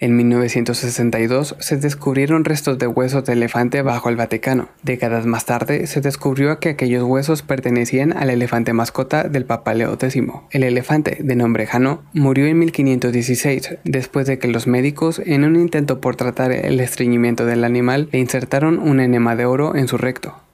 En 1962 se descubrieron restos de huesos de elefante bajo el Vaticano. Décadas más tarde se descubrió que aquellos huesos pertenecían al elefante mascota del Papa Leo X. El elefante, de nombre Jano, murió en 1516 después de que los médicos, en un intento por tratar el estreñimiento del animal, le insertaron un enema de oro en su recto.